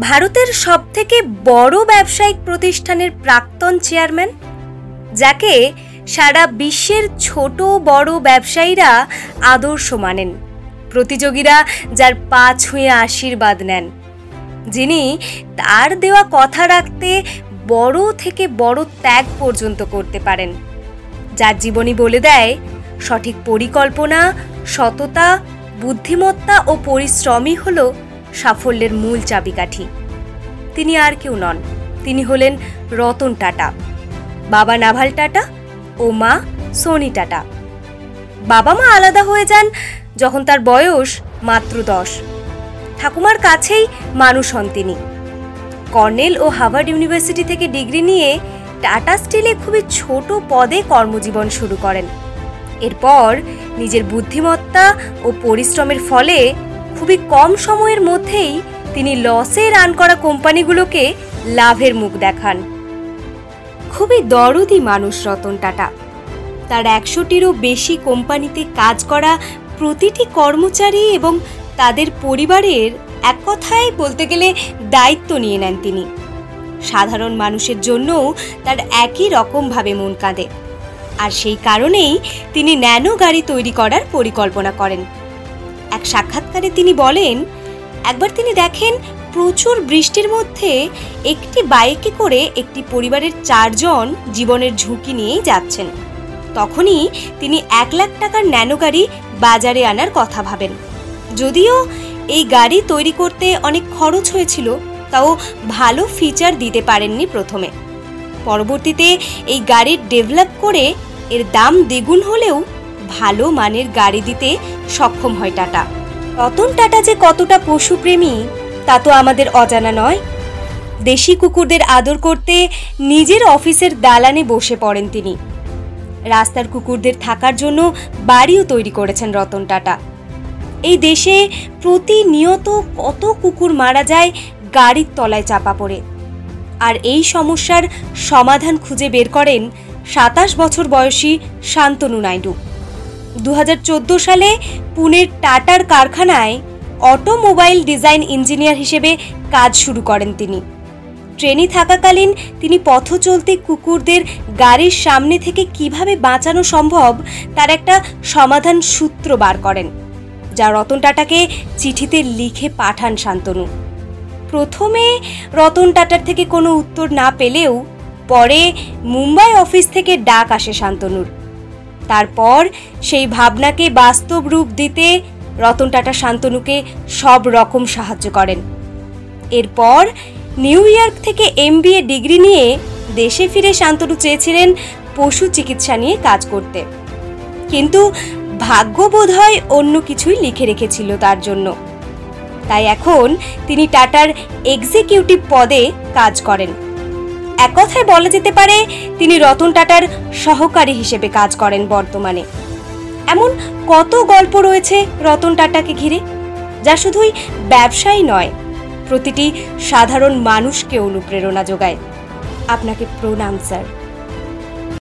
ভারতের সবথেকে বড় ব্যবসায়িক প্রতিষ্ঠানের প্রাক্তন চেয়ারম্যান, যাকে সারা বিশ্বের ছোট বড় ব্যবসায়ীরা আদর্শ মানেন, প্রতিযোগীরা যার পা ছুঁয়ে আশীর্বাদ নেন। যিনি তার দেওয়া কথা রাখতে বড় থেকে বড় ত্যাগ পর্যন্ত করতে পারেন, যার জীবনী বলে দেয়, সঠিক পরিকল্পনা, সততা, বুদ্ধিমত্তা ও পরিশ্রমই হল সাফল্যের মূল চাবিকাঠি। তিনি আর কেউ নন। তিনি হলেন রতন টাটা। বাবা নাভাল টাটা ও মা সোনি টাটা। বাবা মা আলাদা হয়ে যান যখন তার বয়স মাত্র দশ। ঠাকুমার কাছেই মানুষ হন তিনি। কর্নেল ও হার্ভার্ড ইউনিভার্সিটি থেকে ডিগ্রি নিয়ে টাটা স্টিলে খুবই ছোট পদে কর্মজীবন শুরু করেন। এরপর নিজের বুদ্ধিমত্তা ও পরিশ্রমের ফলে খুবই কম সময়ের মধ্যেই তিনি লসে রান করা কোম্পানিগুলোকে লাভের মুখ দেখান। খুবই দরদি মানুষ রতন টাটা। তার একশোটিরও বেশি কোম্পানিতে কাজ করা প্রতিটি কর্মচারী এবং তাদের পরিবারের এক কথায় বলতে গেলে দায়িত্ব নিয়ে নেন তিনি। সাধারণ মানুষের জন্যও তার একই রকমভাবে মন কাঁদে। আর সেই কারণেই তিনি ন্যানো গাড়ি তৈরি করার পরিকল্পনা করেন। এক সাক্ষাৎকারে তিনি বলেন, একবার তিনি দেখেন প্রচুর বৃষ্টির মধ্যে একটি বাইকে করে একটি পরিবারের চারজন জীবনের ঝুঁকি নিয়েই যাচ্ছেন। তখনই তিনি এক লাখ টাকার ন্যানো গাড়ি বাজারে আনার কথা ভাবেন। যদিও এই গাড়ি তৈরি করতে অনেক খরচ হয়েছিল, তাও ভালো ফিচার দিতে পারেননি প্রথমে। পরবর্তীতে এই গাড়ির ডেভেলপ করে এর দাম দ্বিগুণ হলেও ভালো মানের গাড়ি দিতে সক্ষম হয় টাটা। রতন টাটা যে কতটা পশুপ্রেমী, তা তো আমাদের অজানা নয়। দেশি কুকুরদের আদর করতে নিজের অফিসের দালানে বসে পড়েন তিনি। রাস্তার কুকুরদের থাকার জন্য বাড়িও তৈরি করেছেন রতন টাটা। এই দেশে প্রতিনিয়ত কত কুকুর মারা যায়, গাড়ির তলায় চাপা পড়ে। আর এই সমস্যার সমাধান খুঁজে বের করেন সাতাশ বছর বয়সী শান্তনু নাইডু। দু হাজার চোদ্দ সালে পুনের টাটার কারখানায় অটোমোবাইল ডিজাইন ইঞ্জিনিয়ার হিসেবে কাজ শুরু করেন তিনি। ট্রেনে থাকাকালীন তিনি পথ চলতে কুকুরদের গাড়ির সামনে থেকে কীভাবে বাঁচানো সম্ভব তার একটা সমাধান সূত্র বার করেন, যা রতন টাটাকে চিঠিতে লিখে পাঠান শান্তনু। প্রথমে রতন টাটার থেকে কোনো উত্তর না পেলেও পরে মুম্বাই অফিস থেকে ডাক আসে শান্তনুর। তারপর সেই ভাবনাকে বাস্তব রূপ দিতে রতন টাটা শান্তনুকে সব রকম সাহায্য করেন। এরপর নিউ ইয়র্ক থেকে এমবিএ ডিগ্রি নিয়ে দেশে ফিরে শান্তনু চেয়েছিলেন পশু চিকিৎসা নিয়ে কাজ করতে। কিন্তু ভাগ্য বোধহয় অন্য কিছুই লিখে রেখেছিল তার জন্য। তাই এখন তিনি টাটার এক্সিকিউটিভ পদে কাজ করেন। এক কথায় বলা যেতে পারে, তিনি রতন টাটার সহকারী হিসেবে কাজ করেন বর্তমানে। এমন কত গল্প রয়েছে রতন টাটাকে ঘিরে, যা শুধুই ব্যবসায়ী নয়, প্রতিটি সাধারণ মানুষকে অনুপ্রেরণা যোগায়। আপনাকে প্রণাম, স্যার।